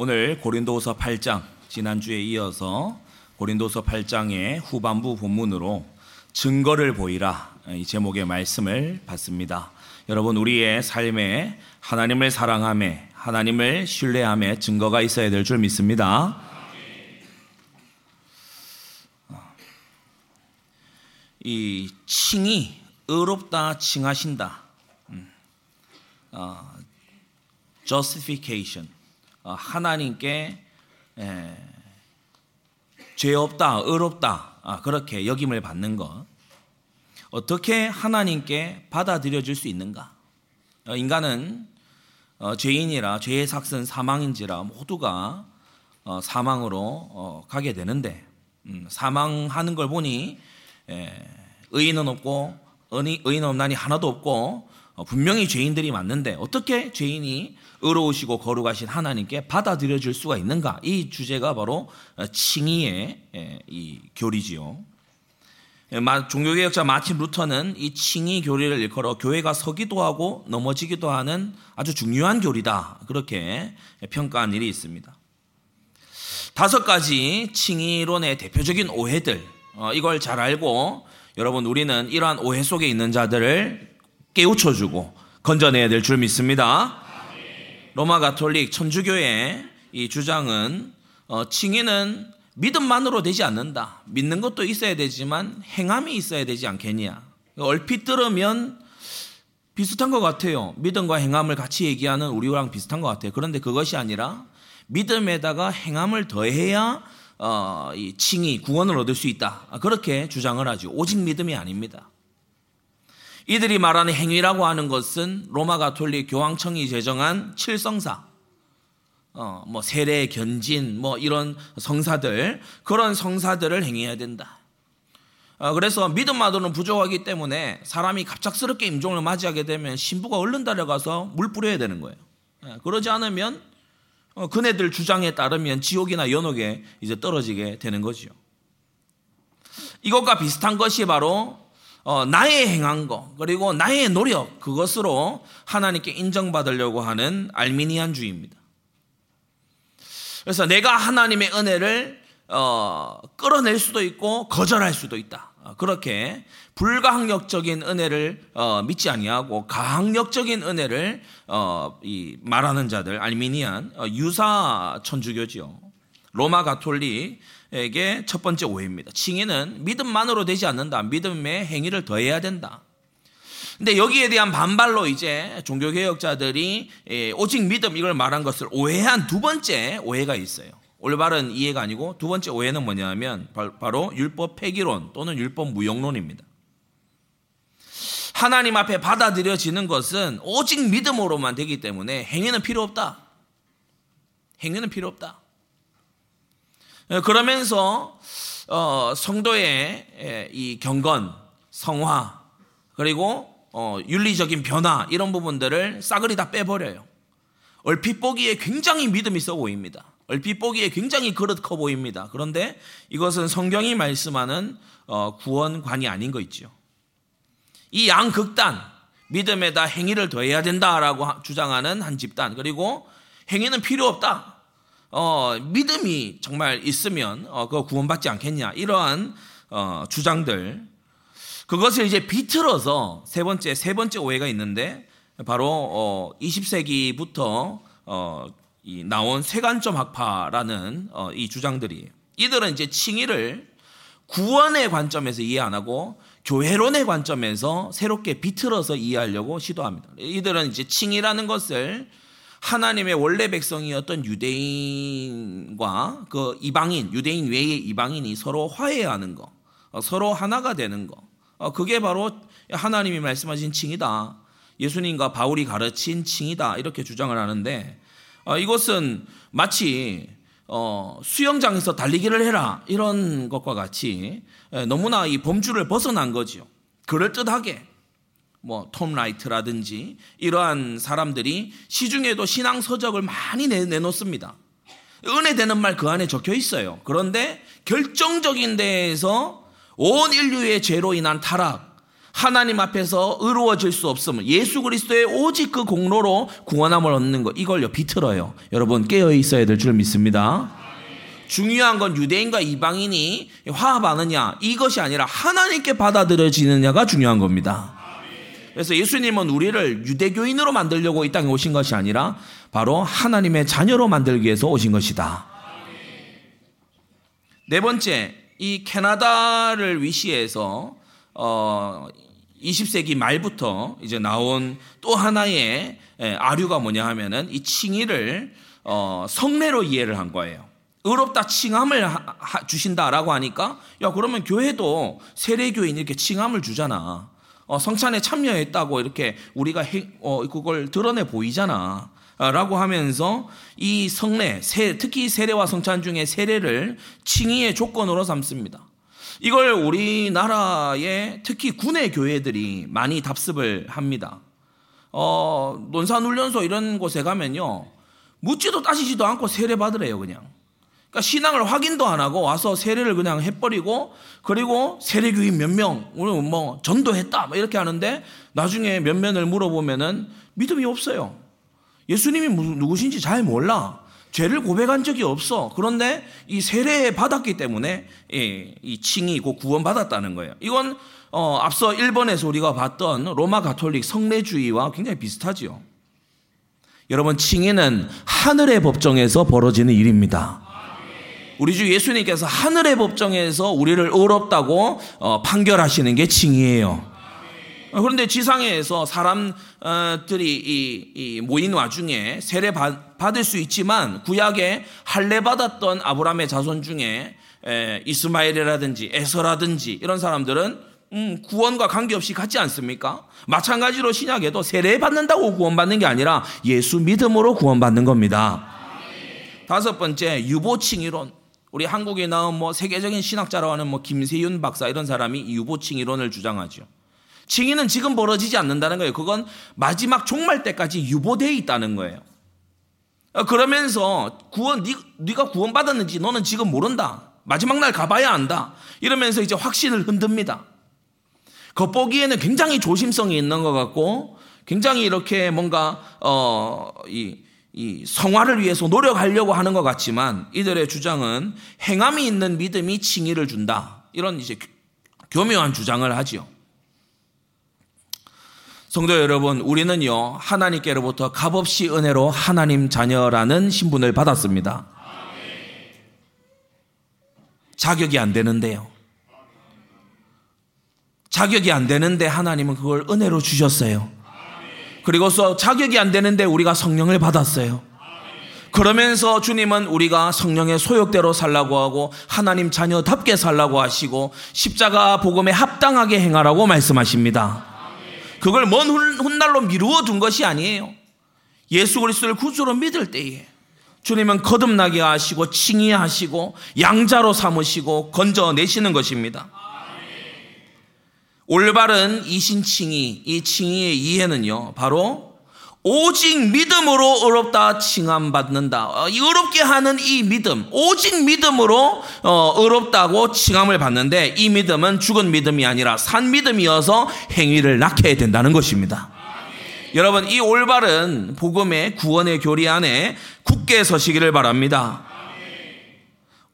오늘 고린도후서 8장 지난주에 이어서 고린도서 8장의 후반부 본문으로 증거를 보이라 이 제목의 말씀을 받습니다. 여러분 우리의 삶에 하나님을 사랑함에 하나님을 신뢰함에 증거가 있어야 될 줄 믿습니다. 이 칭이 의롭다 칭하신다. 어, justification 어, 하나님께 에, 죄 없다, 의롭다 아, 그렇게 역임을 받는 것 어떻게 하나님께 받아들여 줄수 있는가? 어, 인간은 어, 죄인이라 죄의 삭은 사망인지라 모두가 어, 사망으로 어, 가게 되는데 음, 사망하는 걸 보니 에, 의인은 없고 의인 없나니 하나도 없고 어, 분명히 죄인들이 맞는데 어떻게 죄인이 의로우시고 거룩하신 하나님께 받아들여 줄 수가 있는가? 이 주제가 바로 어, 칭의의 이 교리지요. 종교개혁자 마틴 루터는 이 칭의 교리를 일컬어 교회가 서기도 하고 넘어지기도 하는 아주 중요한 교리다. 그렇게 평가한 일이 있습니다. 다섯 가지 칭의론의 대표적인 오해들, 어, 이걸 잘 알고 여러분 우리는 이러한 오해 속에 있는 자들을 깨우쳐주고 건져내야 될 줄 믿습니다. 로마 가톨릭 천주교의 이 주장은 어, 칭의는 믿음만으로 되지 않는다. 믿는 것도 있어야 되지만 행함이 있어야 되지 않겠냐. 얼핏 들으면 비슷한 것 같아요. 믿음과 행함을 같이 얘기하는 우리랑 비슷한 것 같아요. 그런데 그것이 아니라 믿음에다가 행함을 더해야 어, 이 칭이 구원을 얻을 수 있다. 그렇게 주장을 하죠. 오직 믿음이 아닙니다. 이들이 말하는 행위라고 하는 것은 로마 가톨릭 교황청이 제정한 칠성사, 어, 뭐 세례, 견진, 뭐 이런 성사들 그런 성사들을 행해야 된다. 어, 그래서 믿음만으로는 부족하기 때문에 사람이 갑작스럽게 임종을 맞이하게 되면 신부가 얼른 달려가서 물 뿌려야 되는 거예요. 예, 그러지 않으면 어, 그네들 주장에 따르면 지옥이나 연옥에 이제 떨어지게 되는 거죠. 이것과 비슷한 것이 바로 어, 나의 행한 거 그리고 나의 노력 그것으로 하나님께 인정받으려고 하는 알미니안주의입니다. 그래서 내가 하나님의 은혜를 어, 끌어낼 수도 있고 거절할 수도 있다. 어, 그렇게 불가항력적인 은혜를 어, 믿지 아니하고 가항력적인 은혜를 어, 이 말하는 자들 알미니안 어, 유사 천주교지요. 로마 가톨릭 에게 첫 번째 오해입니다. 칭의는 믿음만으로 되지 않는다. 믿음의 행위를 더해야 된다. 근데 여기에 대한 반발로 이제 종교개혁자들이 예, 오직 믿음 이걸 말한 것을 오해한 두 번째 오해가 있어요. 올바른 이해가 아니고 두 번째 오해는 뭐냐면 바로 율법 폐기론 또는 율법 무용론입니다. 하나님 앞에 받아들여지는 것은 오직 믿음으로만 되기 때문에 행위는 필요 없다. 행위는 필요 없다. 예, 그러면서 어, 성도의 예, 이 경건, 성화, 그리고 어, 윤리적인 변화 이런 부분들을 싸그리 다 빼버려요. 얼핏 보기에 굉장히 믿음이 있어 보입니다. 얼핏 보기에 굉장히 그릇 커 보입니다. 그런데 이것은 성경이 말씀하는 어, 구원관이 아닌 거 있죠. 이 양극단 믿음에다 행위를 더해야 된다라고 주장하는 한 집단 그리고 행위는 필요 없다. 어, 믿음이 정말 있으면 어, 그거 구원받지 않겠냐 이러한 어, 주장들 그것을 이제 비틀어서 세 번째 세 번째 오해가 있는데 바로 어 20세기부터 어 이 나온 세관점 학파라는 어 이 주장들이 이들은 이제 칭의를 구원의 관점에서 이해 안 하고 교회론의 관점에서 새롭게 비틀어서 이해하려고 시도합니다. 이들은 이제 칭의라는 것을 하나님의 원래 백성이었던 유대인과 그 이방인, 유대인 외의 이방인이 서로 화해하는 거, 어, 서로 하나가 되는 거, 어, 그게 바로 하나님이 말씀하신 칭이다. 예수님과 바울이 가르친 칭이다. 이렇게 주장을 하는데 어, 이것은 마치 어, 수영장에서 달리기를 해라 이런 것과 같이 너무나 이 범주를 벗어난 거죠. 그럴듯하게 뭐 톰 라이트라든지 이러한 사람들이 시중에도 신앙 서적을 많이 내, 내놓습니다. 은혜 되는 말 그 안에 적혀 있어요. 그런데 결정적인 데에서 온 인류의 죄로 인한 타락, 하나님 앞에서 의로워질 수 없으면 예수 그리스도의 오직 그 공로로 구원함을 얻는 것 이걸요 비틀어요. 여러분 깨어 있어야 될 줄 믿습니다. 중요한 건 유대인과 이방인이 화합하느냐 이것이 아니라 하나님께 받아들여지느냐가 중요한 겁니다. 그래서 예수님은 우리를 유대교인으로 만들려고 이 땅에 오신 것이 아니라 바로 하나님의 자녀로 만들기 위해서 오신 것이다. 네 번째, 이 캐나다를 위시해서 어 20세기 말부터 이제 나온 또 하나의 아류가 뭐냐 하면은 이 칭의를 어 성례로 이해를 한 거예요. 의롭다 칭함을 하, 주신다라고 하니까 야 그러면 교회도 세례교인 이렇게 칭함을 주잖아. 어, 성찬에 참여했다고 이렇게 우리가 해, 어, 그걸 드러내 보이잖아. 라고 하면서 이 성례, 세, 특히 세례와 성찬 중에 세례를 칭의의 조건으로 삼습니다. 이걸 우리나라의 특히 군의 교회들이 많이 답습을 합니다. 어, 논산훈련소 이런 곳에 가면요. 묻지도 따지지도 않고 세례 받으래요, 그냥. 그러니까 신앙을 확인도 안 하고 와서 세례를 그냥 해버리고 그리고 세례교인 몇 명, 오늘 뭐 전도했다 뭐 이렇게 하는데 나중에 몇 면을 물어보면은 믿음이 없어요. 예수님이 누구신지 잘 몰라. 죄를 고백한 적이 없어. 그런데 이 세례 받았기 때문에 이 칭이 고 구원 받았다는 거예요. 이건 어, 앞서 1번에서 우리가 봤던 로마 가톨릭 성례주의와 굉장히 비슷하지요. 여러분 칭의는 하늘의 법정에서 벌어지는 일입니다. 우리 주 예수님께서 하늘의 법정에서 우리를 의롭다고 어, 판결하시는 게 칭이에요. 어, 그런데 지상에서 사람들이 이, 이 모인 와중에 세례 받을 수 있지만 구약에 할례 받았던 아브라함의 자손 중에 에, 이스마엘이라든지 에서라든지 이런 사람들은 음, 구원과 관계없이 같지 않습니까? 마찬가지로 신약에도 세례 받는다고 구원받는 게 아니라 예수 믿음으로 구원받는 겁니다. 다섯 번째 유보칭 이론. 우리 한국에 나온 뭐 세계적인 신학자라고 하는 뭐 김세윤 박사 이런 사람이 유보칭 이론을 주장하죠. 칭의는 지금 벌어지지 않는다는 거예요. 그건 마지막 종말 때까지 유보되어 있다는 거예요. 어, 그러면서 구원 네, 가 구원받았는지 너는 지금 모른다. 마지막 날 가봐야 안다. 이러면서 이제 확신을 흔듭니다. 겉보기에는 굉장히 조심성이 있는 것 같고 굉장히 이렇게 뭔가 어 이 이 성화를 위해서 노력하려고 하는 것 같지만 이들의 주장은 행함이 있는 믿음이 칭의를 준다. 이런 이제 교묘한 주장을 하지요. 성도 여러분, 우리는요, 하나님께로부터 값없이 은혜로 하나님 자녀라는 신분을 받았습니다. 자격이 안 되는데요. 자격이 안 되는데 하나님은 그걸 은혜로 주셨어요. 그리고서 자격이 안 되는데 우리가 성령을 받았어요. 그러면서 주님은 우리가 성령의 소욕대로 살라고 하고 하나님 자녀답게 살라고 하시고 십자가 복음에 합당하게 행하라고 말씀하십니다. 그걸 먼 훗날로 미루어 둔 것이 아니에요. 예수 그리스도를 구주로 믿을 때에 주님은 거듭나게 하시고 칭의하시고 양자로 삼으시고 건져내시는 것입니다. 올바른 이신칭의, 이 칭의의 이해는요, 바로 오직 믿음으로 의롭다 칭함 받는다. 어, 의롭게 하는 이 믿음, 오직 믿음으로 어, 의롭다고 칭함을 받는데 이 믿음은 죽은 믿음이 아니라 산 믿음이어서 행위를 낳게 된다는 것입니다. 여러분, 이 올바른 복음의 구원의 교리 안에 굳게 서시기를 바랍니다.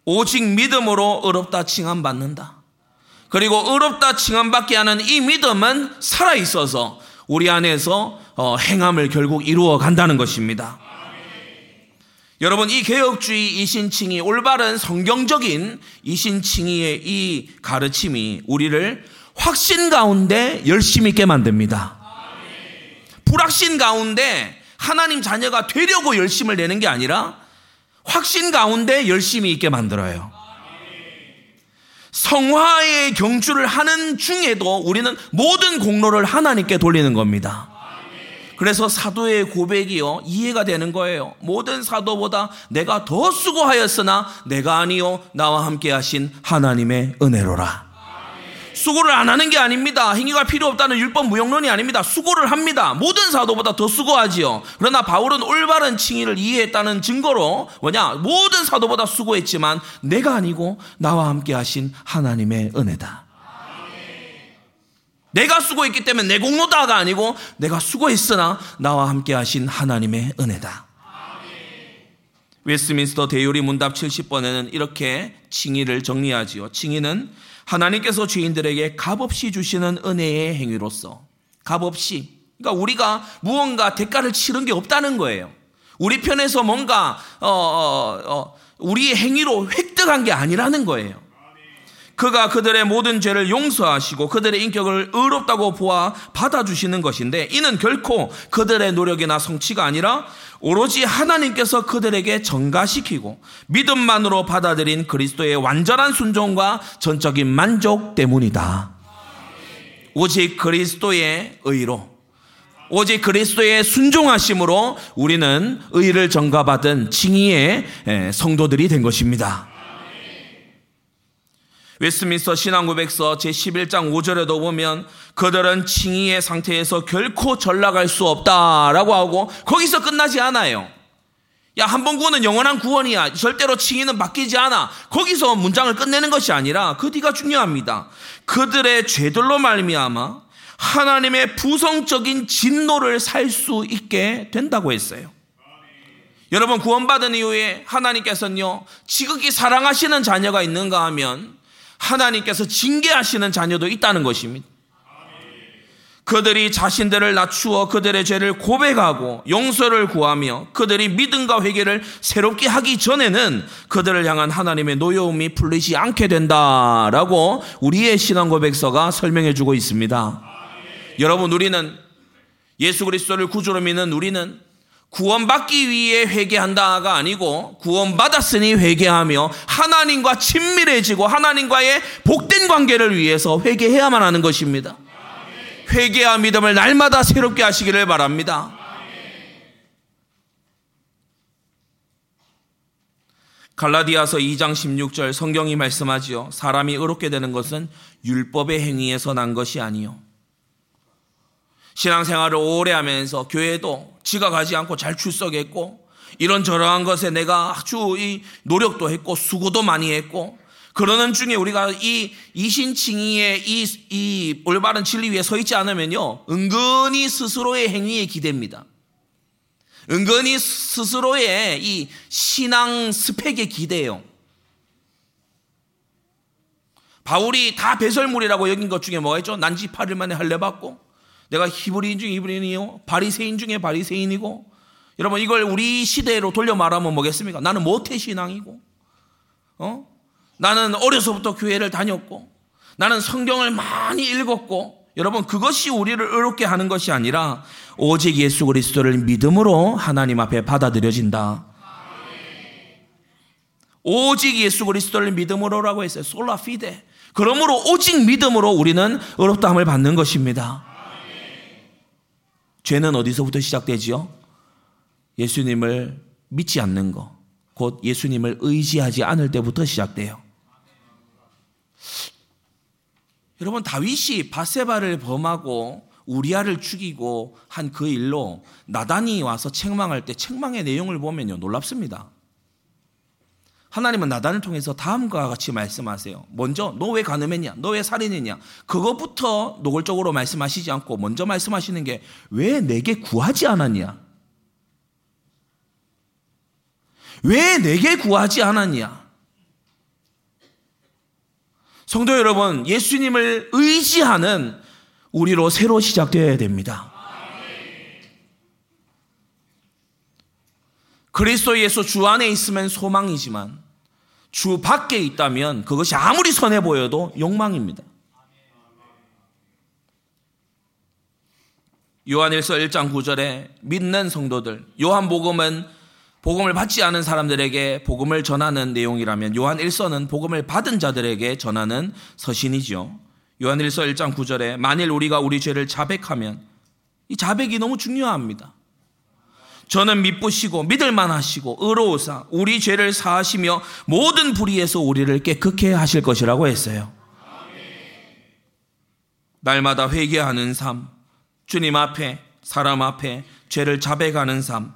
오직 믿음으로 의롭다 칭함 받는다. 그리고 의롭다 칭함받게 하는 이 믿음은 살아 있어서 우리 안에서 어, 행함을 결국 이루어 간다는 것입니다. 여러분 이 개혁주의 이신칭이 올바른 성경적인 이신칭의의 이 가르침이 우리를 확신 가운데 열심 있게 만듭니다. 불확신 가운데 하나님 자녀가 되려고 열심을 내는 게 아니라 확신 가운데 열심히 있게 만들어요. 성화의 경주를 하는 중에도 우리는 모든 공로를 하나님께 돌리는 겁니다. 그래서 사도의 고백이요 이해가 되는 거예요. 모든 사도보다 내가 더 수고하였으나 내가 아니요 나와 함께 하신 하나님의 은혜로라. 수고를 안 하는 게 아닙니다. 행위가 필요 없다는 율법 무용론이 아닙니다. 수고를 합니다. 모든 사도보다 더 수고하지요. 그러나 바울은 올바른 칭의를 이해했다는 증거로 뭐냐? 모든 사도보다 수고했지만 내가 아니고 나와 함께 하신 하나님의 은혜다. 내가 수고했기 때문에 내 공로다가 아니고 내가 수고했으나 나와 함께 하신 하나님의 은혜다. 웨스민스터 대요리 문답 70번에는 이렇게 칭의를 정리하지요. 칭의는 하나님께서 죄인들에게 값없이 주시는 은혜의 행위로서 값없이 그러니까 우리가 무언가 대가를 치른 게 없다는 거예요. 우리 편에서 뭔가 어, 어, 어, 우리의 행위로 획득한 게 아니라는 거예요. 그가 그들의 모든 죄를 용서하시고 그들의 인격을 의롭다고 보아 받아주시는 것인데 이는 결코 그들의 노력이나 성취가 아니라 오로지 하나님께서 그들에게 전가시키고 믿음만으로 받아들인 그리스도의 완전한 순종과 전적인 만족 때문이다. 오직 그리스도의 의로 오직 그리스도의 순종하심으로 우리는 의를 전가받은 칭의의 성도들이 된 것입니다. 웨스민스터 신앙고백서 제11장 5절에도 보면 그들은 칭의의 상태에서 결코 전락할 수 없다라고 하고 거기서 끝나지 않아요. 야, 한 번 구원은 영원한 구원이야. 절대로 칭의는 바뀌지 않아. 거기서 문장을 끝내는 것이 아니라 그 뒤가 중요합니다. 그들의 죄들로 말미암아 하나님의 부성적인 진노를 살 수 있게 된다고 했어요. 여러분 구원받은 이후에 하나님께서는요 지극히 사랑하시는 자녀가 있는가 하면 하나님께서 징계하시는 자녀도 있다는 것입니다. 그들이 자신들을 낮추어 그들의 죄를 고백하고 용서를 구하며 그들이 믿음과 회개를 새롭게 하기 전에는 그들을 향한 하나님의 노여움이 풀리지 않게 된다라고 우리의 신앙 고백서가 설명해 주고 있습니다. 여러분 우리는 예수 그리스도를 구주로 믿는 우리는 구원받기 위해 회개한다가 아니고 구원받았으니 회개하며 하나님과 친밀해지고 하나님과의 복된 관계를 위해서 회개해야만 하는 것입니다. 회개와 믿음을 날마다 새롭게 하시기를 바랍니다. 갈라디아서 2장 16절 성경이 말씀하지요. 사람이 의롭게 되는 것은 율법의 행위에서 난 것이 아니요. 신앙생활을 오래 하면서 교회도 지각하지 않고 잘 출석했고 이런저런 것에 내가 아주 이 노력도 했고 수고도 많이 했고 그러는 중에 우리가 이 이신칭의의 이, 이 올바른 진리 위에 서 있지 않으면요 은근히 스스로의 행위에 기댑니다. 은근히 스스로의 이 신앙 스펙에 기대요. 바울이 다 배설물이라고 여긴 것 중에 뭐가 있죠? 난지 8일 만에 할례 받고 내가 히브리인 중에 히브리인이요. 바리새인 중에 바리새인이고. 여러분 이걸 우리 시대로 돌려 말하면 뭐겠습니까? 나는 모태 신앙이고. 어? 나는 어려서부터 교회를 다녔고. 나는 성경을 많이 읽었고. 여러분 그것이 우리를 의롭게 하는 것이 아니라 오직 예수 그리스도를 믿음으로 하나님 앞에 받아들여진다. 오직 예수 그리스도를 믿음으로라고 했어요. 솔라 피데. 그러므로 오직 믿음으로 우리는 의롭다함을 받는 것입니다. 죄는 어디서부터 시작되지요? 예수님을 믿지 않는 것, 곧 예수님을 의지하지 않을 때부터 시작돼요. 여러분 다윗이 바세바를 범하고 우리아를 죽이고 한 그 일로 나단이 와서 책망할 때 책망의 내용을 보면요 놀랍습니다. 하나님은 나단을 통해서 다음과 같이 말씀하세요. 먼저 너 왜 가늠했냐? 너 왜 살인했냐? 그것부터 노골적으로 말씀하시지 않고 먼저 말씀하시는 게 왜 내게 구하지 않았냐? 왜 내게 구하지 않았냐? 성도 여러분, 예수님을 의지하는 우리로 새로 시작되어야 됩니다. 그리스도 예수 주 안에 있으면 소망이지만 주 밖에 있다면 그것이 아무리 선해 보여도 욕망입니다. 요한일서 1장 9절에 믿는 성도들, 요한복음은 복음을 받지 않은 사람들에게 복음을 전하는 내용이라면 요한 1서는 복음을 받은 자들에게 전하는 서신이죠. 요한일서 1장 9절에 만일 우리가 우리 죄를 자백하면 이 자백이 너무 중요합니다. 저는 믿부시고 믿을만 하시고 의로우사 우리 죄를 사하시며 모든 불의에서 우리를 깨끗게 하실 것이라고 했어요. 날마다 회개하는 삶, 주님 앞에 사람 앞에 죄를 자백하는 삶.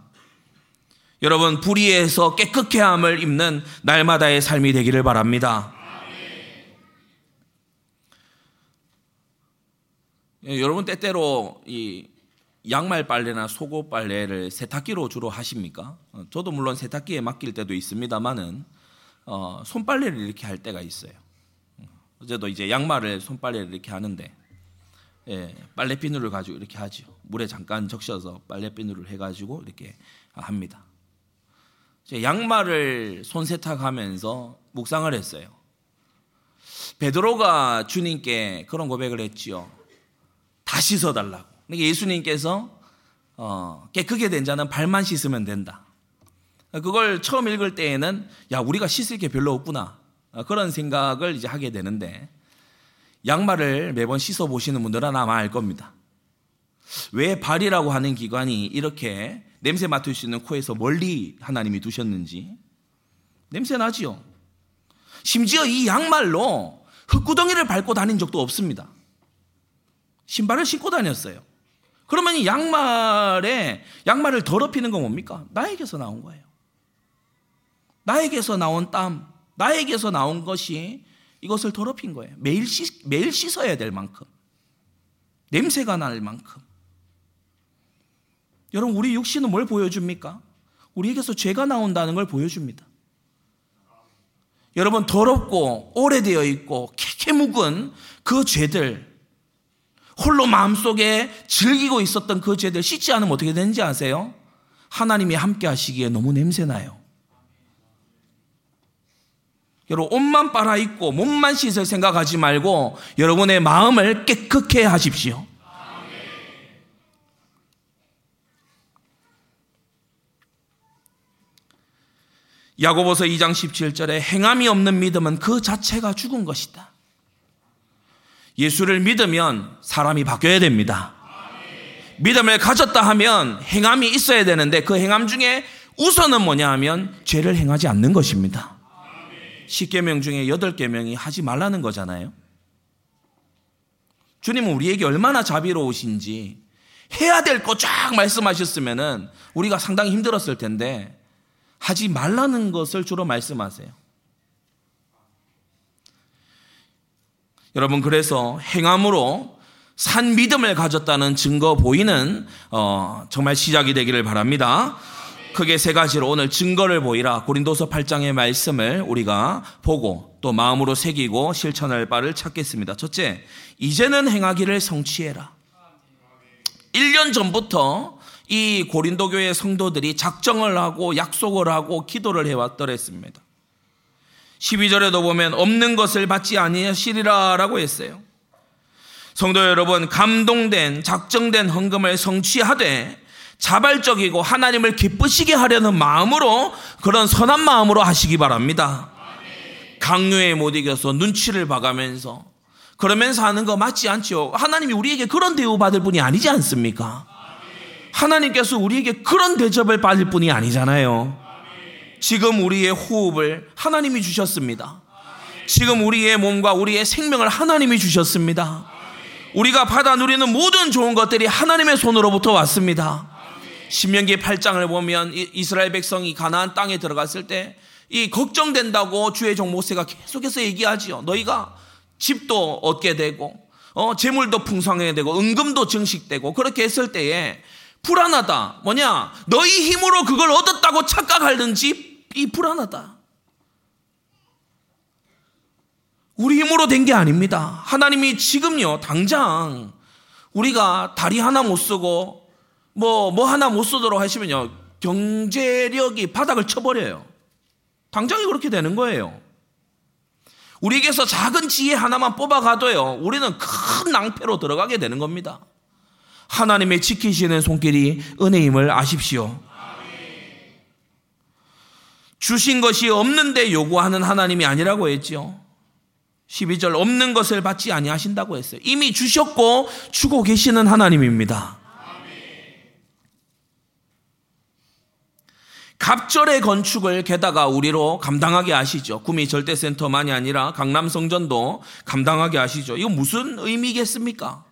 여러분 불의에서 깨끗게 함을 입는 날마다의 삶이 되기를 바랍니다. 예, 여러분 때때로 이 양말 빨래나 속옷 빨래를 세탁기로 주로 하십니까? 어, 저도 물론 세탁기에 맡길 때도 있습니다만은 어, 손빨래를 이렇게 할 때가 있어요. 어, 어제도 이제 양말을 손빨래를 이렇게 하는데 예, 빨래 비누를 가지고 이렇게 하죠. 물에 잠깐 적셔서 빨래 비누를 해가지고 이렇게 합니다. 양말을 손 세탁하면서 묵상을 했어요. 베드로가 주님께 그런 고백을 했지요. 다 씻어달라고. 예수님께서 어, 깨끗게 된 자는 발만 씻으면 된다. 그걸 처음 읽을 때에는 야 우리가 씻을 게 별로 없구나 그런 생각을 이제 하게 되는데 양말을 매번 씻어 보시는 분들은 아마 알 겁니다. 왜 발이라고 하는 기관이 이렇게 냄새 맡을 수 있는 코에서 멀리 하나님이 두셨는지 냄새 나지요. 심지어 이 양말로 흙구덩이를 밟고 다닌 적도 없습니다. 신발을 신고 다녔어요. 그러면 이 양말에 양말을 더럽히는 건 뭡니까? 나에게서 나온 거예요. 나에게서 나온 땀, 나에게서 나온 것이 이것을 더럽힌 거예요. 매일 씻, 매일 씻어야 될 만큼. 냄새가 날 만큼. 여러분, 우리 육신은 뭘 보여줍니까? 우리에게서 죄가 나온다는 걸 보여줍니다. 여러분, 더럽고 오래되어 있고 캐캐 묵은 그 죄들, 홀로 마음속에 즐기고 있었던 그 죄들 씻지 않으면 어떻게 되는지 아세요? 하나님이 함께 하시기에 너무 냄새나요. 여러분 옷만 빨아 입고 몸만 씻을 생각하지 말고 여러분의 마음을 깨끗해 하십시오. 야고보서 2장 17절에 행함이 없는 믿음은 그 자체가 죽은 것이다. 예수를 믿으면 사람이 바뀌어야 됩니다. 믿음을 가졌다 하면 행함이 있어야 되는데 그 행함 중에 우선은 뭐냐 하면 죄를 행하지 않는 것입니다. 10계명 중에 8계명이 하지 말라는 거잖아요. 주님은 우리에게 얼마나 자비로우신지 해야 될 거 쫙 말씀하셨으면은 우리가 상당히 힘들었을 텐데 하지 말라는 것을 주로 말씀하세요. 여러분 그래서 행함으로 산 믿음을 가졌다는 증거 보이는 어, 정말 시작이 되기를 바랍니다. 크게 세 가지로 오늘 증거를 보이라 고린도서 8장의 말씀을 우리가 보고 또 마음으로 새기고 실천할 바를 찾겠습니다. 첫째, 이제는 행하기를 성취해라. 1년 전부터 이 고린도 교회 성도들이 작정을 하고 약속을 하고 기도를 해왔더랬습니다. 12절에도 보면 없는 것을 받지 아니하시리라라고 했어요. 성도 여러분, 감동된 작정된 헌금을 성취하되 자발적이고 하나님을 기쁘시게 하려는 마음으로 그런 선한 마음으로 하시기 바랍니다. 강요에 못 이겨서 눈치를 봐가면서 그러면서 하는 거 맞지 않죠? 하나님이 우리에게 그런 대우받을 분이 아니지 않습니까? 하나님께서 우리에게 그런 대접을 받을 분이 아니잖아요. 지금 우리의 호흡을 하나님이 주셨습니다. 지금 우리의 몸과 우리의 생명을 하나님이 주셨습니다. 우리가 받아 누리는 모든 좋은 것들이 하나님의 손으로부터 왔습니다. 신명기 8장을 보면 이스라엘 백성이 가나안 땅에 들어갔을 때 이 걱정된다고 주의 종 모세가 계속해서 얘기하지요. 너희가 집도 얻게 되고 어 재물도 풍성하게 되고 은금도 증식되고 그렇게 했을 때에 불안하다. 뭐냐? 너희 힘으로 그걸 얻었다고 착각하든지 이 불안하다. 우리 힘으로 된 게 아닙니다. 하나님이 지금요, 당장 우리가 다리 하나 못 쓰고 뭐, 뭐 하나 못 쓰도록 하시면요. 경제력이 바닥을 쳐버려요. 당장이 그렇게 되는 거예요. 우리에게서 작은 지혜 하나만 뽑아가도요. 우리는 큰 낭패로 들어가게 되는 겁니다. 하나님의 지키시는 손길이 은혜임을 아십시오. 주신 것이 없는데 요구하는 하나님이 아니라고 했죠. 12절 없는 것을 받지 아니하신다고 했어요. 이미 주셨고 주고 계시는 하나님입니다. 갑절의 건축을 게다가 우리로 감당하게 하시죠. 구미 절대센터만이 아니라 강남 성전도 감당하게 하시죠. 이거 무슨 의미겠습니까?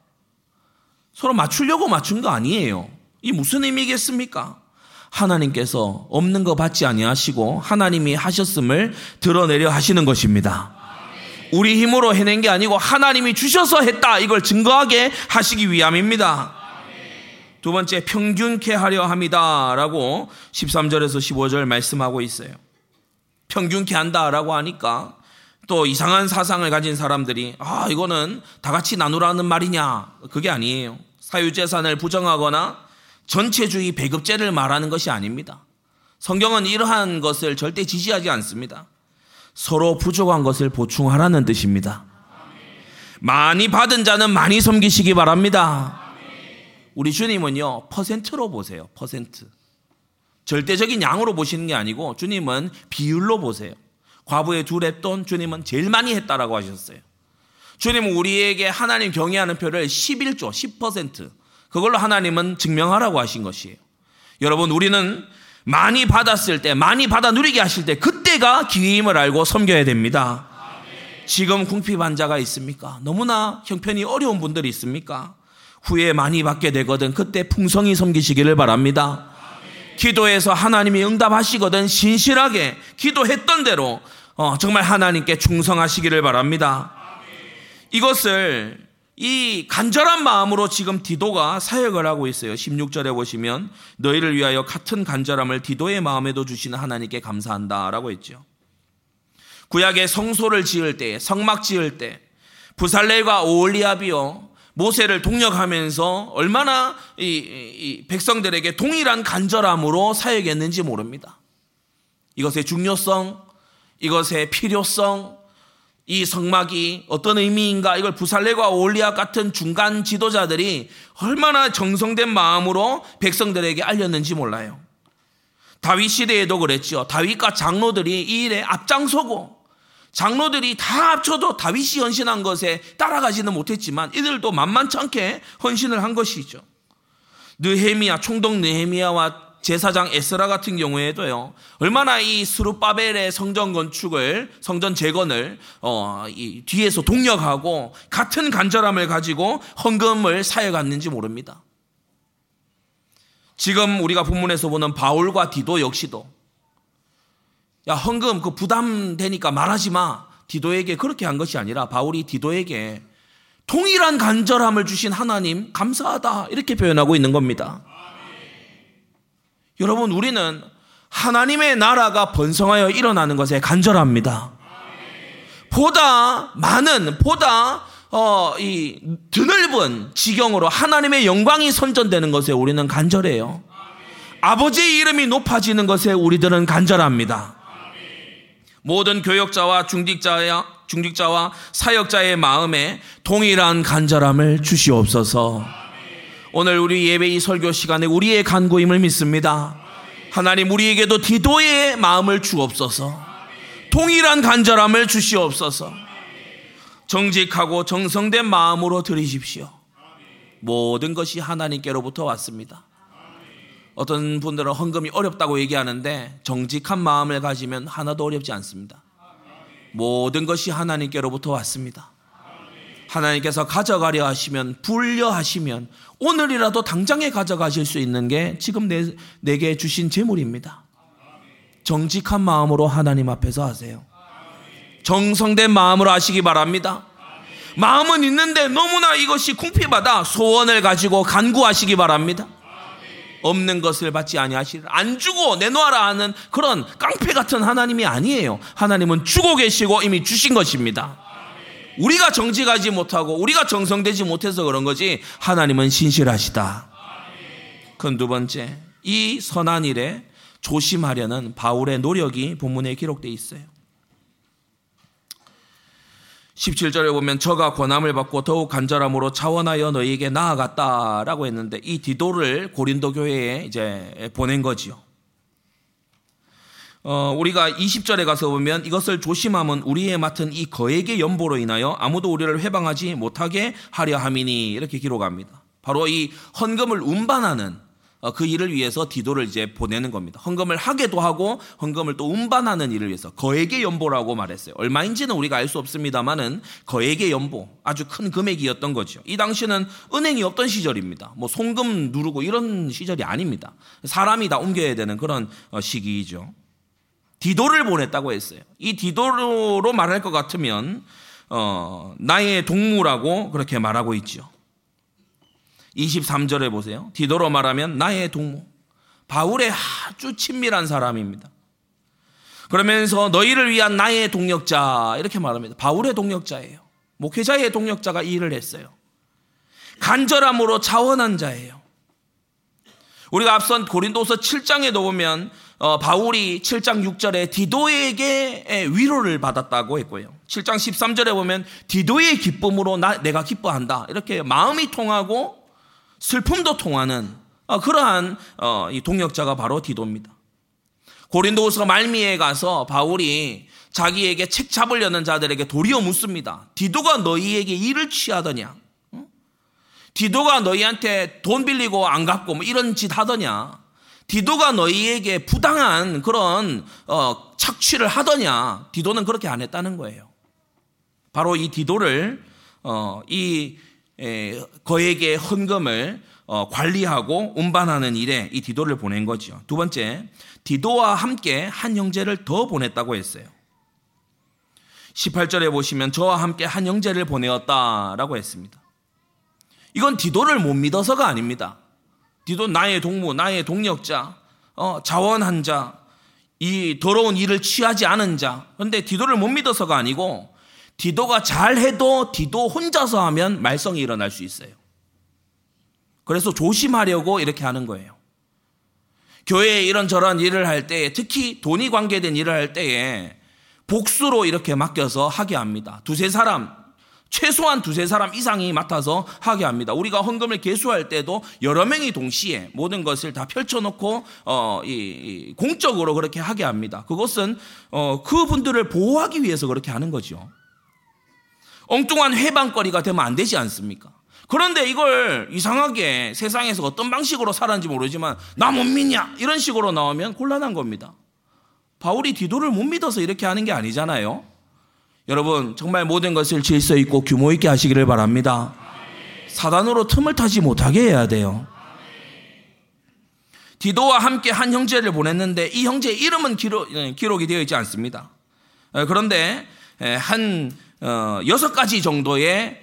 서로 맞추려고 맞춘 거 아니에요. 이 무슨 의미겠습니까? 하나님께서 없는 거 받지 아니하시고 하나님이 하셨음을 드러내려 하시는 것입니다. 우리 힘으로 해낸 게 아니고 하나님이 주셔서 했다. 이걸 증거하게 하시기 위함입니다. 두 번째, 평균케 하려 합니다. 라고 13절에서 15절 말씀하고 있어요. 평균케 한다라고 하니까 또 이상한 사상을 가진 사람들이 아, 이거는 다 같이 나누라는 말이냐. 그게 아니에요. 사유재산을 부정하거나 전체주의 배급제를 말하는 것이 아닙니다. 성경은 이러한 것을 절대 지지하지 않습니다. 서로 부족한 것을 보충하라는 뜻입니다. 많이 받은 자는 많이 섬기시기 바랍니다. 우리 주님은요, 퍼센트로 보세요. 퍼센트. 절대적인 양으로 보시는 게 아니고 주님은 비율로 보세요. 과부의 두 랩돈 주님은 제일 많이 했다라고 하셨어요. 주님은 우리에게 하나님 경외하는 표를 11조, 10% 그걸로 하나님은 증명하라고 하신 것이에요. 여러분, 우리는 많이 받았을 때, 많이 받아 누리게 하실 때, 그때가 기회임을 알고 섬겨야 됩니다. 지금 궁핍환자가 있습니까? 너무나 형편이 어려운 분들이 있습니까? 후에 많이 받게 되거든 그때 풍성히 섬기시기를 바랍니다. 기도해서 하나님이 응답하시거든 신실하게 기도했던 대로 어, 정말 하나님께 충성하시기를 바랍니다. 이것을 이 간절한 마음으로 지금 디도가 사역을 하고 있어요. 16절에 보시면 너희를 위하여 같은 간절함을 디도의 마음에도 주시는 하나님께 감사한다라고 했죠. 구약의 성소를 지을 때, 성막 지을 때 부살렐과 오올리압이요 모세를 동력하면서 얼마나 이, 이 백성들에게 동일한 간절함으로 사역했는지 모릅니다. 이것의 중요성, 이것의 필요성, 이 성막이 어떤 의미인가 이걸 부살레과 올리아 같은 중간 지도자들이 얼마나 정성된 마음으로 백성들에게 알렸는지 몰라요. 다윗 시대에도 그랬죠. 다윗과 장로들이 이 일에 앞장서고 장로들이 다 합쳐도 다윗이 헌신한 것에 따라가지는 못했지만 이들도 만만치 않게 헌신을 한 것이죠. 느헤미야 총독 느헤미야와 제사장 에스라 같은 경우에도요 얼마나 이 스루바벨의 성전 건축을 성전 재건을 어, 이 뒤에서 동력하고 같은 간절함을 가지고 헌금을 사여갔는지 모릅니다. 지금 우리가 본문에서 보는 바울과 디도 역시도 야 헌금 그 부담되니까 말하지 마 디도에게 그렇게 한 것이 아니라 바울이 디도에게 동일한 간절함을 주신 하나님 감사하다 이렇게 표현하고 있는 겁니다. 여러분, 우리는 하나님의 나라가 번성하여 일어나는 것에 간절합니다. 보다 많은, 보다, 어, 이, 드넓은 지경으로 하나님의 영광이 선전되는 것에 우리는 간절해요. 아버지의 이름이 높아지는 것에 우리들은 간절합니다. 모든 교역자와 중직자야, 중직자와 사역자의 마음에 동일한 간절함을 주시옵소서. 오늘 우리 예배 이 설교 시간에 우리의 간구임을 믿습니다. 하나님 우리에게도 디도의 마음을 주옵소서. 동일한 간절함을 주시옵소서. 정직하고 정성된 마음으로 드리십시오. 모든 것이 하나님께로부터 왔습니다. 어떤 분들은 헌금이 어렵다고 얘기하는데 정직한 마음을 가지면 하나도 어렵지 않습니다. 모든 것이 하나님께로부터 왔습니다. 하나님께서 가져가려 하시면 불려하시면 오늘이라도 당장에 가져가실 수 있는 게 지금 내, 내게 주신 재물입니다. 정직한 마음으로 하나님 앞에서 하세요. 정성된 마음으로 하시기 바랍니다. 마음은 있는데 너무나 이것이 궁핍하다 소원을 가지고 간구하시기 바랍니다. 없는 것을 받지 아니하시리라. 안 주고 내놓아라 하는 그런 깡패 같은 하나님이 아니에요. 하나님은 주고 계시고 이미 주신 것입니다. 우리가 정직하지 못하고 우리가 정성되지 못해서 그런 거지 하나님은 신실하시다. 그건 두 번째. 이 선한 일에 조심하려는 바울의 노력이 본문에 기록되어 있어요. 17절에 보면 저가 권함을 받고 더욱 간절함으로 차원하여 너희에게 나아갔다라고 했는데 이 디도를 고린도 교회에 이제 보낸 거지요. 어, 우리가 20절에 가서 보면 이것을 조심함은 우리의 맡은 이 거액의 연보로 인하여 아무도 우리를 회방하지 못하게 하려 함이니 이렇게 기록합니다. 바로 이 헌금을 운반하는 어, 그 일을 위해서 디도를 이제 보내는 겁니다. 헌금을 하게도 하고 헌금을 또 운반하는 일을 위해서 거액의 연보라고 말했어요. 얼마인지는 우리가 알 수 없습니다만은 거액의 연보 아주 큰 금액이었던 거죠. 이 당시는 은행이 없던 시절입니다. 뭐 송금 누르고 이런 시절이 아닙니다. 사람이 다 옮겨야 되는 그런 어, 시기이죠. 디도를 보냈다고 했어요. 이 디도로 말할 것 같으면 어, 나의 동무라고 그렇게 말하고 있죠. 23절에 보세요. 디도로 말하면 나의 동무. 바울의 아주 친밀한 사람입니다. 그러면서 너희를 위한 나의 동력자 이렇게 말합니다. 바울의 동력자예요. 목회자의 동력자가 이 일을 했어요. 간절함으로 자원한 자예요. 우리가 앞선 고린도서 7장에도 보면 어, 바울이 7장 6절에 디도에게 위로를 받았다고 했고요. 7장 13절에 보면 디도의 기쁨으로 나, 내가 기뻐한다. 이렇게 마음이 통하고 슬픔도 통하는 어, 그러한 어, 이 동역자가 바로 디도입니다. 고린도후서 말미에 가서 바울이 자기에게 책 잡으려는 자들에게 도리어 묻습니다. 디도가 너희에게 일을 취하더냐? 디도가 너희한테 돈 빌리고 안 갚고 뭐 이런 짓 하더냐? 디도가 너희에게 부당한 그런 어, 착취를 하더냐? 디도는 그렇게 안 했다는 거예요. 바로 이 디도를 어, 이 에, 거에게 헌금을 어, 관리하고 운반하는 일에 이 디도를 보낸 거죠. 두 번째, 디도와 함께 한 형제를 더 보냈다고 했어요. 18절에 보시면 저와 함께 한 형제를 보내었다라고 했습니다. 이건 디도를 못 믿어서가 아닙니다. 디도 나의 동무, 나의 동력자, 어, 자원한 자, 이 더러운 일을 취하지 않은 자. 그런데 디도를 못 믿어서가 아니고 디도가 잘해도 디도 혼자서 하면 말썽이 일어날 수 있어요. 그래서 조심하려고 이렇게 하는 거예요. 교회에 이런저런 일을 할 때에 특히 돈이 관계된 일을 할 때에 복수로 이렇게 맡겨서 하게 합니다. 두세 사람, 최소한 두세 사람 이상이 맡아서 하게 합니다. 우리가 헌금을 개수할 때도 여러 명이 동시에 모든 것을 다 펼쳐놓고 어, 이, 이 공적으로 그렇게 하게 합니다. 그것은 어, 그분들을 보호하기 위해서 그렇게 하는 거죠. 엉뚱한 회방거리가 되면 안 되지 않습니까? 그런데 이걸 이상하게 세상에서 어떤 방식으로 살았는지 모르지만 나 못 믿냐 이런 식으로 나오면 곤란한 겁니다. 바울이 디도를 못 믿어서 이렇게 하는 게 아니잖아요. 여러분 정말 모든 것을 질서 있고 규모 있게 하시기를 바랍니다. 사단으로 틈을 타지 못하게 해야 돼요. 디도와 함께 한 형제를 보냈는데 이 형제의 이름은 기록, 예, 이 되어 있지 않습니다. 예, 그런데 예, 한 어, 여섯 가지 정도의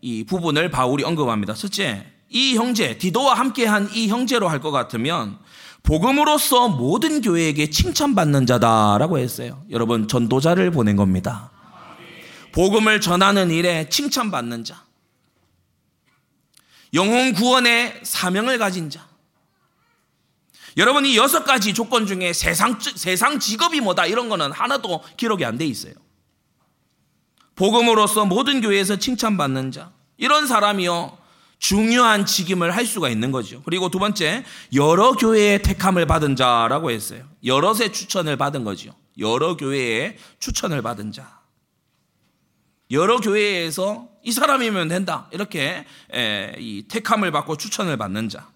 이 부분을 바울이 언급합니다. 첫째, 이 형제 디도와 함께한 이 형제로 할 것 같으면 복음으로서 모든 교회에게 칭찬받는 자다라고 했어요. 여러분 전도자를 보낸 겁니다. 복음을 전하는 일에 칭찬받는 자. 영혼 구원의 사명을 가진 자. 여러분 이 여섯 가지 조건 중에 세상 세상 직업이 뭐다 이런 거는 하나도 기록이 안 돼 있어요. 복음으로서 모든 교회에서 칭찬받는 자. 이런 사람이요. 중요한 직임을 할 수가 있는 거죠. 그리고 두 번째, 여러 교회의 택함을 받은 자라고 했어요. 여럿의 추천을 받은 거죠. 여러 교회의 추천을 받은 자. 여러 교회에서 이 사람이면 된다. 이렇게 이 택함을 받고 추천을 받는 자.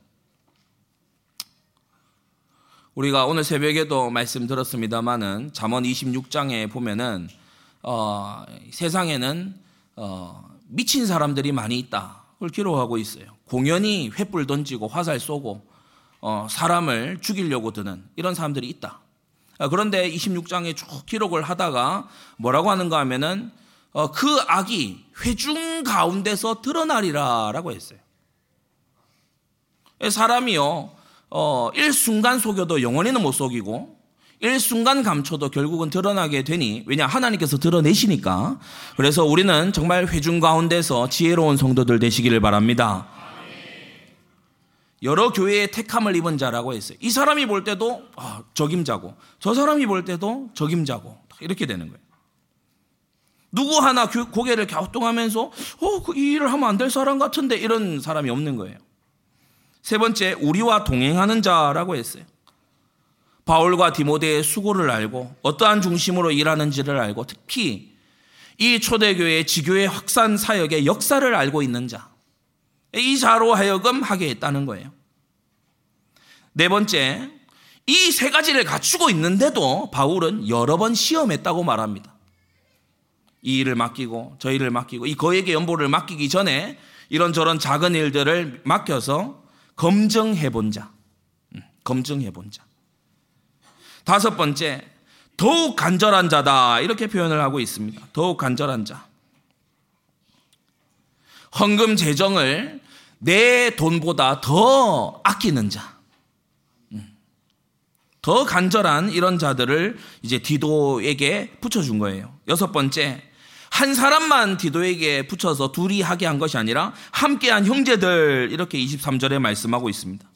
우리가 오늘 새벽에도 말씀 들었습니다만은 잠언 26장에 보면은 어, 세상에는 어, 미친 사람들이 많이 있다. 그걸 기록하고 있어요. 공연히 횃불 던지고 화살 쏘고 어, 사람을 죽이려고 드는 이런 사람들이 있다. 어, 그런데 26장에 쭉 기록을 하다가 뭐라고 하는가 하면은 어, 그 악이 회중 가운데서 드러나리라라고 했어요. 사람이요, 어, 일순간 속여도 영원히는 못 속이고, 일순간 감춰도 결국은 드러나게 되니 왜냐 하나님께서 드러내시니까 그래서 우리는 정말 회중 가운데서 지혜로운 성도들 되시기를 바랍니다. 여러 교회의 택함을 입은 자라고 했어요. 이 사람이 볼 때도 아, 적임자고 저 사람이 볼 때도 적임자고 이렇게 되는 거예요. 누구 하나 고개를 갸우뚱하면서 어, 그이 일을 하면 안 될 사람 같은데 이런 사람이 없는 거예요. 세 번째 우리와 동행하는 자라고 했어요. 바울과 디모데의 수고를 알고 어떠한 중심으로 일하는지를 알고 특히 이 초대교회 지교의 확산 사역의 역사를 알고 있는 자. 이 자로 하여금 하게 했다는 거예요. 네 번째, 이 세 가지를 갖추고 있는데도 바울은 여러 번 시험했다고 말합니다. 이 일을 맡기고 저 일을 맡기고 이 거액의 연보를 맡기기 전에 이런저런 작은 일들을 맡겨서 검증해 본 자. 음, 검증해 본 자. 다섯 번째, 더욱 간절한 자다. 이렇게 표현을 하고 있습니다. 더욱 간절한 자. 헌금 재정을 내 돈보다 더 아끼는 자, 음. 더 간절한 이런 자들을 이제 디도에게 붙여준 거예요. 여섯 번째, 한 사람만 디도에게 붙여서 둘이 하게 한 것이 아니라 함께한 형제들 이렇게 23절에 말씀하고 있습니다.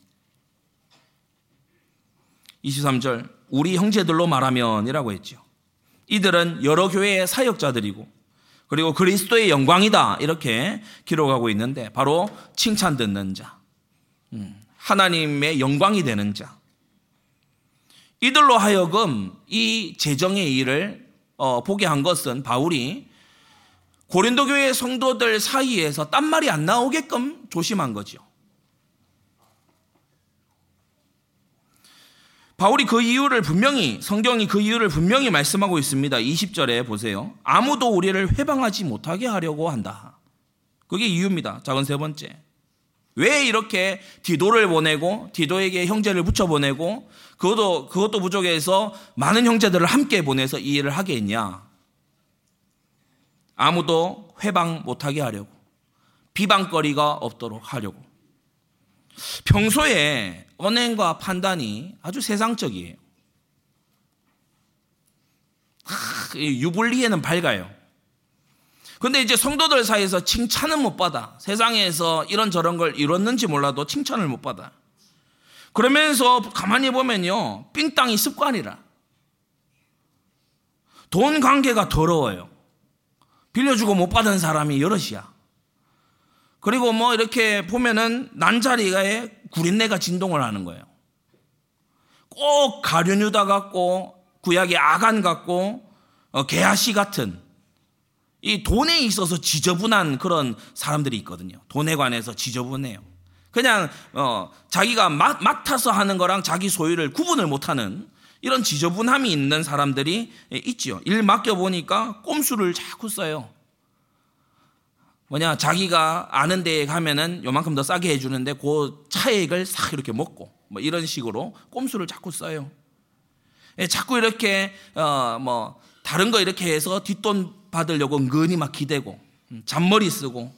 23절 우리 형제들로 말하면이라고 했죠. 이들은 여러 교회의 사역자들이고 그리고 그리스도의 영광이다 이렇게 기록하고 있는데 바로 칭찬 듣는 자, 음, 하나님의 영광이 되는 자. 이들로 하여금 이 재정의 일을 어, 보게 한 것은 바울이 고린도 교회 성도들 사이에서 딴 말이 안 나오게끔 조심한 거죠. 바울이 그 이유를 분명히 성경이 그 이유를 분명히 말씀하고 있습니다. 20절에 보세요. 아무도 우리를 회방하지 못하게 하려고 한다. 그게 이유입니다. 작은 세 번째. 왜 이렇게 디도를 보내고 디도에게 형제를 붙여 보내고 그것도 그것도 부족해서 많은 형제들을 함께 보내서 이 일을 하게 했냐? 아무도 회방 못하게 하려고. 비방거리가 없도록 하려고. 평소에 언행과 판단이 아주 세상적이에요. 유불리에는 밝아요. 근데 이제 성도들 사이에서 칭찬은 못 받아. 세상에서 이런저런 걸 이뤘는지 몰라도 칭찬을 못 받아. 그러면서 가만히 보면요. 삥땅이 습관이라. 돈 관계가 더러워요. 빌려주고 못 받은 사람이 여럿이야. 그리고 뭐 이렇게 보면은 난자리가에 구린내가 진동을 하는 거예요. 꼭 가룟유다 같고 구약의 아간 같고 어, 게하시 같은 이 돈에 있어서 지저분한 그런 사람들이 있거든요. 돈에 관해서 지저분해요. 그냥 어, 자기가 맡, 맡아서 하는 거랑 자기 소유를 구분을 못하는 이런 지저분함이 있는 사람들이 있지요. 일 맡겨 보니까 꼼수를 자꾸 써요. 뭐냐, 자기가 아는 데에 가면은 요만큼 더 싸게 해주는데 그 차액을 싹 이렇게 먹고 뭐 이런 식으로 꼼수를 자꾸 써요. 예, 자꾸 이렇게, 어, 뭐, 다른 거 이렇게 해서 뒷돈 받으려고 은근히 막 기대고, 음, 잔머리 쓰고,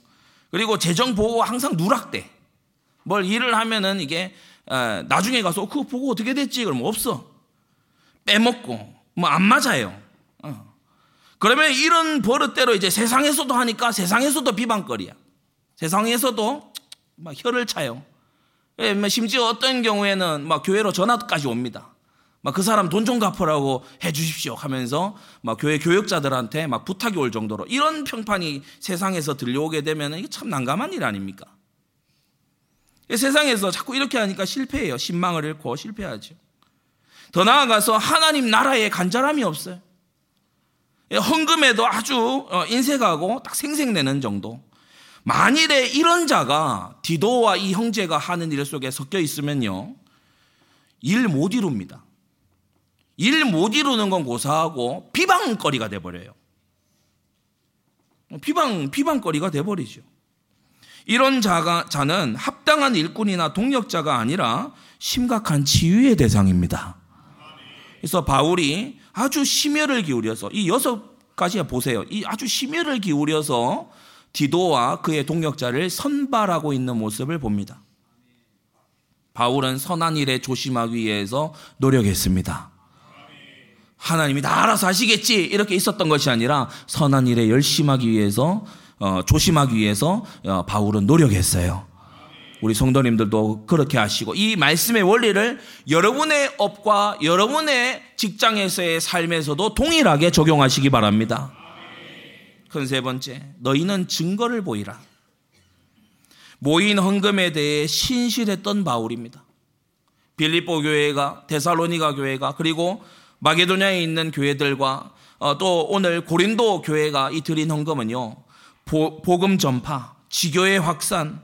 그리고 재정 보고 항상 누락돼. 뭘 일을 하면은 이게, 어, 나중에 가서 그거 보고 어떻게 됐지? 그러면 없어. 빼먹고 뭐 안 맞아요. 어. 그러면 이런 버릇대로 이제 세상에서도 하니까 세상에서도 비방거리야. 세상에서도 막 혀를 차요. 예, 뭐 심지어 어떤 경우에는 막 교회로 전화까지 옵니다. 막 그 사람 돈 좀 갚으라고 해 주십시오 하면서 막 교회 교역자들한테 막 부탁이 올 정도로 이런 평판이 세상에서 들려오게 되면 이게 참 난감한 일 아닙니까? 세상에서 자꾸 이렇게 하니까 실패해요. 신망을 잃고 실패하죠. 더 나아가서 하나님 나라에 간절함이 없어요. 헌금에도 아주 어, 인색하고 딱 생색내는 정도. 만일에 이런 자가 디도와 이 형제가 하는 일 속에 섞여 있으면요. 일 못 이룹니다. 일 못 이루는 건 고사하고 비방거리가 돼버려요. 비방, 비방거리가 돼버리죠. 이런 자가, 자는 합당한 일꾼이나 동력자가 아니라 심각한 치유의 대상입니다. 그래서 바울이 아주 심혈을 기울여서 이 여섯 가지 보세요. 이 아주 심혈을 기울여서 디도와 그의 동역자를 선발하고 있는 모습을 봅니다. 바울은 선한 일에 조심하기 위해서 노력했습니다. 하나님이 다 알아서 하시겠지 이렇게 있었던 것이 아니라 선한 일에 열심하기 위해서 어, 조심하기 위해서 어, 바울은 노력했어요. 우리 성도님들도 그렇게 하시고 이 말씀의 원리를 여러분의 업과 여러분의 직장에서의 삶에서도 동일하게 적용하시기 바랍니다. 큰 세 번째, 너희는 증거를 보이라. 모인 헌금에 대해 신실했던 바울입니다. 빌립보 교회가 데살로니가 교회가 그리고 마게도냐에 있는 교회들과 어, 또 오늘 고린도 교회가 이 드린 헌금은요 복음 전파, 지교의 확산,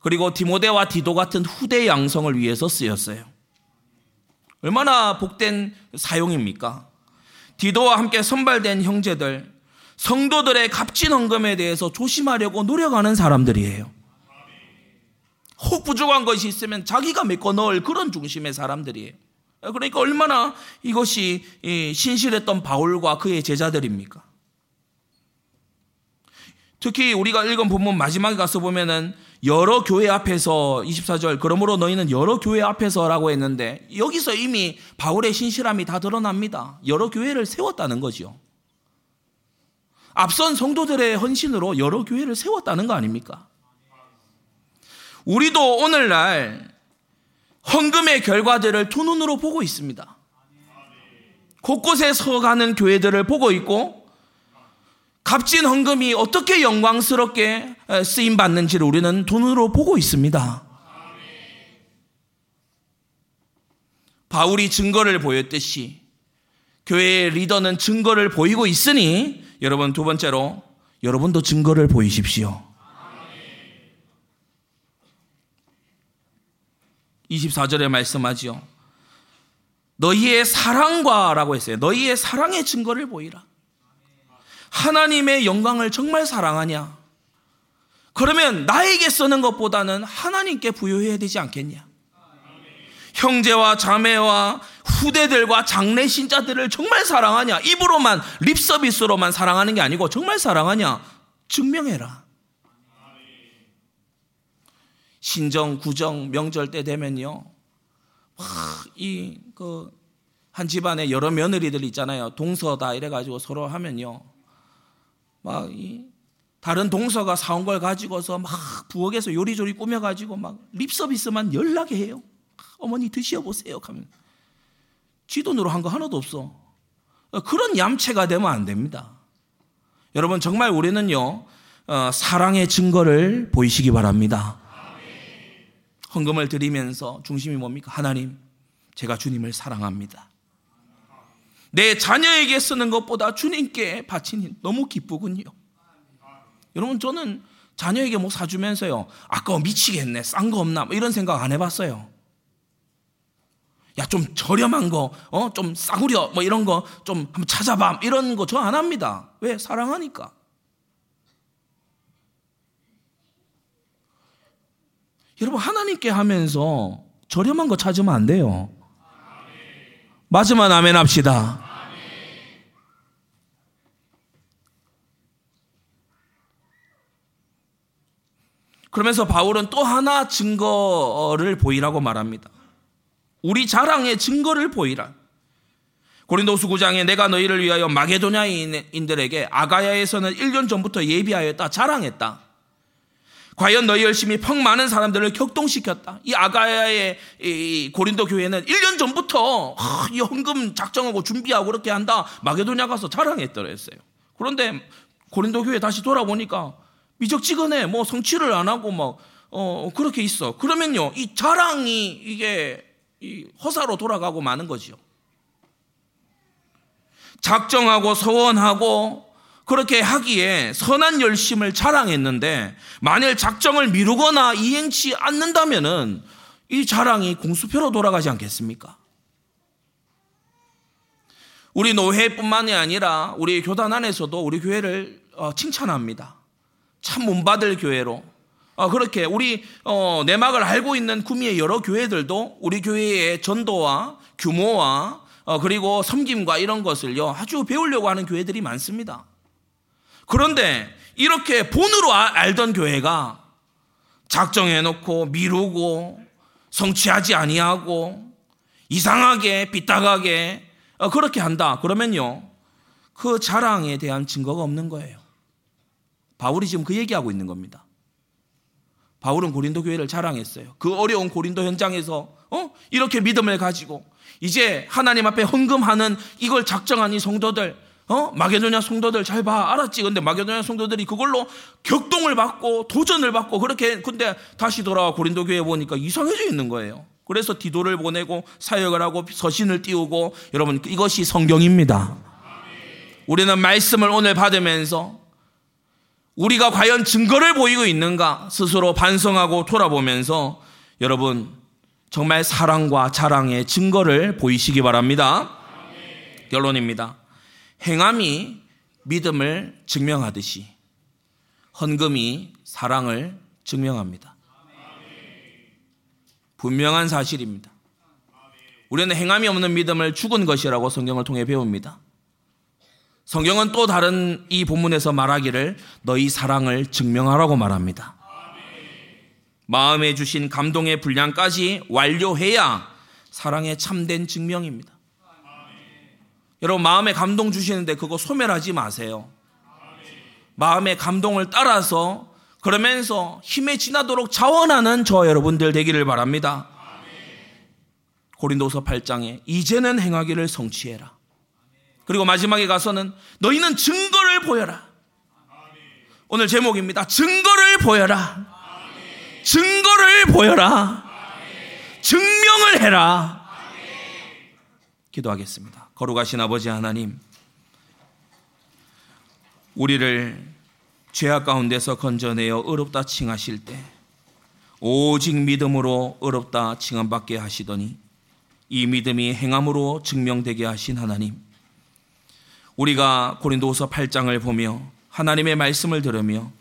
그리고 디모데와 디도 같은 후대 양성을 위해서 쓰였어요. 얼마나 복된 사용입니까? 디도와 함께 선발된 형제들, 성도들의 값진 헌금에 대해서 조심하려고 노력하는 사람들이에요. 혹 부족한 것이 있으면 자기가 메꿔 넣을 그런 중심의 사람들이에요. 그러니까 얼마나 이것이 신실했던 바울과 그의 제자들입니까? 특히 우리가 읽은 본문 마지막에 가서 보면은 여러 교회 앞에서 24절 그러므로 너희는 여러 교회 앞에서라고 했는데 여기서 이미 바울의 신실함이 다 드러납니다. 여러 교회를 세웠다는 거죠. 앞선 성도들의 헌신으로 여러 교회를 세웠다는 거 아닙니까? 우리도 오늘날 헌금의 결과들을 두 눈으로 보고 있습니다. 곳곳에 서가는 교회들을 보고 있고 값진 헌금이 어떻게 영광스럽게 쓰임 받는지를 우리는 돈으로 보고 있습니다. 바울이 증거를 보였듯이 교회의 리더는 증거를 보이고 있으니 여러분 두 번째로 여러분도 증거를 보이십시오. 24절에 말씀하지요. 너희의 사랑과라고 했어요. 너희의 사랑의 증거를 보이라. 하나님의 영광을 정말 사랑하냐? 그러면 나에게 쓰는 것보다는 하나님께 부여해야 되지 않겠냐? 형제와 자매와 후대들과 장래 신자들을 정말 사랑하냐? 입으로만 립 서비스로만 사랑하는 게 아니고 정말 사랑하냐? 증명해라. 신정, 구정, 명절 때 되면요. 이, 그, 한 집안에 여러 며느리들 있잖아요. 동서다 이래 가지고 서로 하면요. 막, 이, 다른 동서가 사온 걸 가지고서 막 부엌에서 요리조리 꾸며가지고 막 립서비스만 연락해 해요. 어머니 드셔보세요. 하면. 지 돈으로 한 거 하나도 없어. 그런 얌체가 되면 안 됩니다. 여러분, 정말 우리는요, 어, 사랑의 증거를 보이시기 바랍니다. 헌금을 드리면서 중심이 뭡니까? 하나님, 제가 주님을 사랑합니다. 내 자녀에게 쓰는 것보다 주님께 바치니 너무 기쁘군요. 여러분, 저는 자녀에게 뭐 사주면서요, 아까워 미치겠네, 싼 거 없나, 뭐 이런 생각 안 해봤어요. 야, 좀 저렴한 거, 어, 좀 싸구려, 뭐 이런 거 좀 한번 찾아봐. 이런 거 저 안 합니다. 왜? 사랑하니까. 여러분, 하나님께 하면서 저렴한 거 찾으면 안 돼요. 맞으면 아멘 합시다. 그러면서 바울은 또 하나 증거를 보이라고 말합니다. 우리 자랑의 증거를 보이라. 고린도수 9장에 내가 너희를 위하여 마게도냐인들에게 아가야에서는 1년 전부터 예비하였다. 자랑했다. 과연 너희 열심히 펑 많은 사람들을 격동시켰다. 이 아가야의 이 고린도 교회는 1년 전부터 이 헌금 작정하고 준비하고 그렇게 한다. 마게도냐 가서 자랑했더랬어요. 그런데 고린도 교회 다시 돌아보니까 미적지근해. 뭐 성취를 안 하고 막 어, 그렇게 있어. 그러면요, 이 자랑이 이게 이 허사로 돌아가고 마는 거지요. 작정하고 서원하고 그렇게 하기에 선한 열심을 자랑했는데 만일 작정을 미루거나 이행치 않는다면은 이 자랑이 공수표로 돌아가지 않겠습니까? 우리 노회뿐만이 아니라 우리 교단 안에서도 우리 교회를 어, 칭찬합니다. 참 문받을 교회로 어, 그렇게 우리 어, 내막을 알고 있는 구미의 여러 교회들도 우리 교회의 전도와 규모와 어, 그리고 섬김과 이런 것을요 아주 배우려고 하는 교회들이 많습니다. 그런데 이렇게 본으로 아, 알던 교회가 작정해놓고 미루고 성취하지 아니하고 이상하게 삐딱하게 어, 그렇게 한다. 그러면요 그 자랑에 대한 증거가 없는 거예요. 바울이 지금 그 얘기하고 있는 겁니다. 바울은 고린도 교회를 자랑했어요. 그 어려운 고린도 현장에서 어? 이렇게 믿음을 가지고 이제 하나님 앞에 헌금하는 이걸 작정한 이 성도들 어? 마게도냐 성도들 잘 봐. 알았지? 근데 마게도냐 성도들이 그걸로 격동을 받고 도전을 받고 그렇게 근데 다시 돌아와 고린도 교회 보니까 이상해져 있는 거예요. 그래서 디도를 보내고 사역을 하고 서신을 띄우고 여러분 이것이 성경입니다. 우리는 말씀을 오늘 받으면서 우리가 과연 증거를 보이고 있는가 스스로 반성하고 돌아보면서 여러분 정말 사랑과 자랑의 증거를 보이시기 바랍니다. 결론입니다. 행함이 믿음을 증명하듯이 헌금이 사랑을 증명합니다. 분명한 사실입니다. 우리는 행함이 없는 믿음을 죽은 것이라고 성경을 통해 배웁니다. 성경은 또 다른 이 본문에서 말하기를 너희 사랑을 증명하라고 말합니다. 마음에 주신 감동의 분량까지 완료해야 사랑의 참된 증명입니다. 여러분 마음에 감동 주시는데 그거 소멸하지 마세요. 마음의 감동을 따라서 그러면서 힘에 지나도록 자원하는 저 여러분들 되기를 바랍니다. 고린도서 8장에 이제는 행하기를 성취해라. 그리고 마지막에 가서는 너희는 증거를 보여라. 오늘 제목입니다. 증거를 보여라. 증거를 보여라. 증명을 해라. 기도하겠습니다. 거룩하신 아버지 하나님, 우리를 죄악 가운데서 건져내어 의롭다 칭하실 때 오직 믿음으로 의롭다 칭함받게 하시더니 이 믿음이 행함으로 증명되게 하신 하나님 우리가 고린도서 8장을 보며 하나님의 말씀을 들으며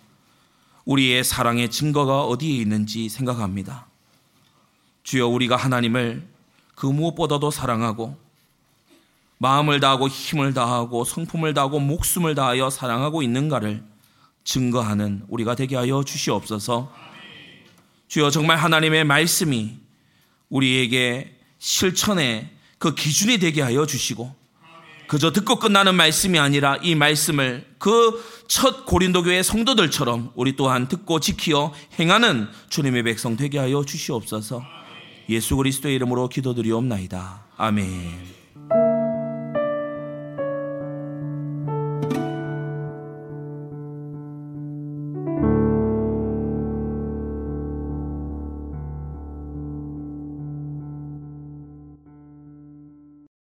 우리의 사랑의 증거가 어디에 있는지 생각합니다. 주여 우리가 하나님을 그 무엇보다도 사랑하고 마음을 다하고 힘을 다하고 성품을 다하고 목숨을 다하여 사랑하고 있는가를 증거하는 우리가 되게 하여 주시옵소서. 주여 정말 하나님의 말씀이 우리에게 실천의 그 기준이 되게 하여 주시고 그저 듣고 끝나는 말씀이 아니라 이 말씀을 그 첫 고린도 교회 성도들처럼 우리 또한 듣고 지키어 행하는 주님의 백성 되게 하여 주시옵소서. 예수 그리스도의 이름으로 기도드리옵나이다. 아멘.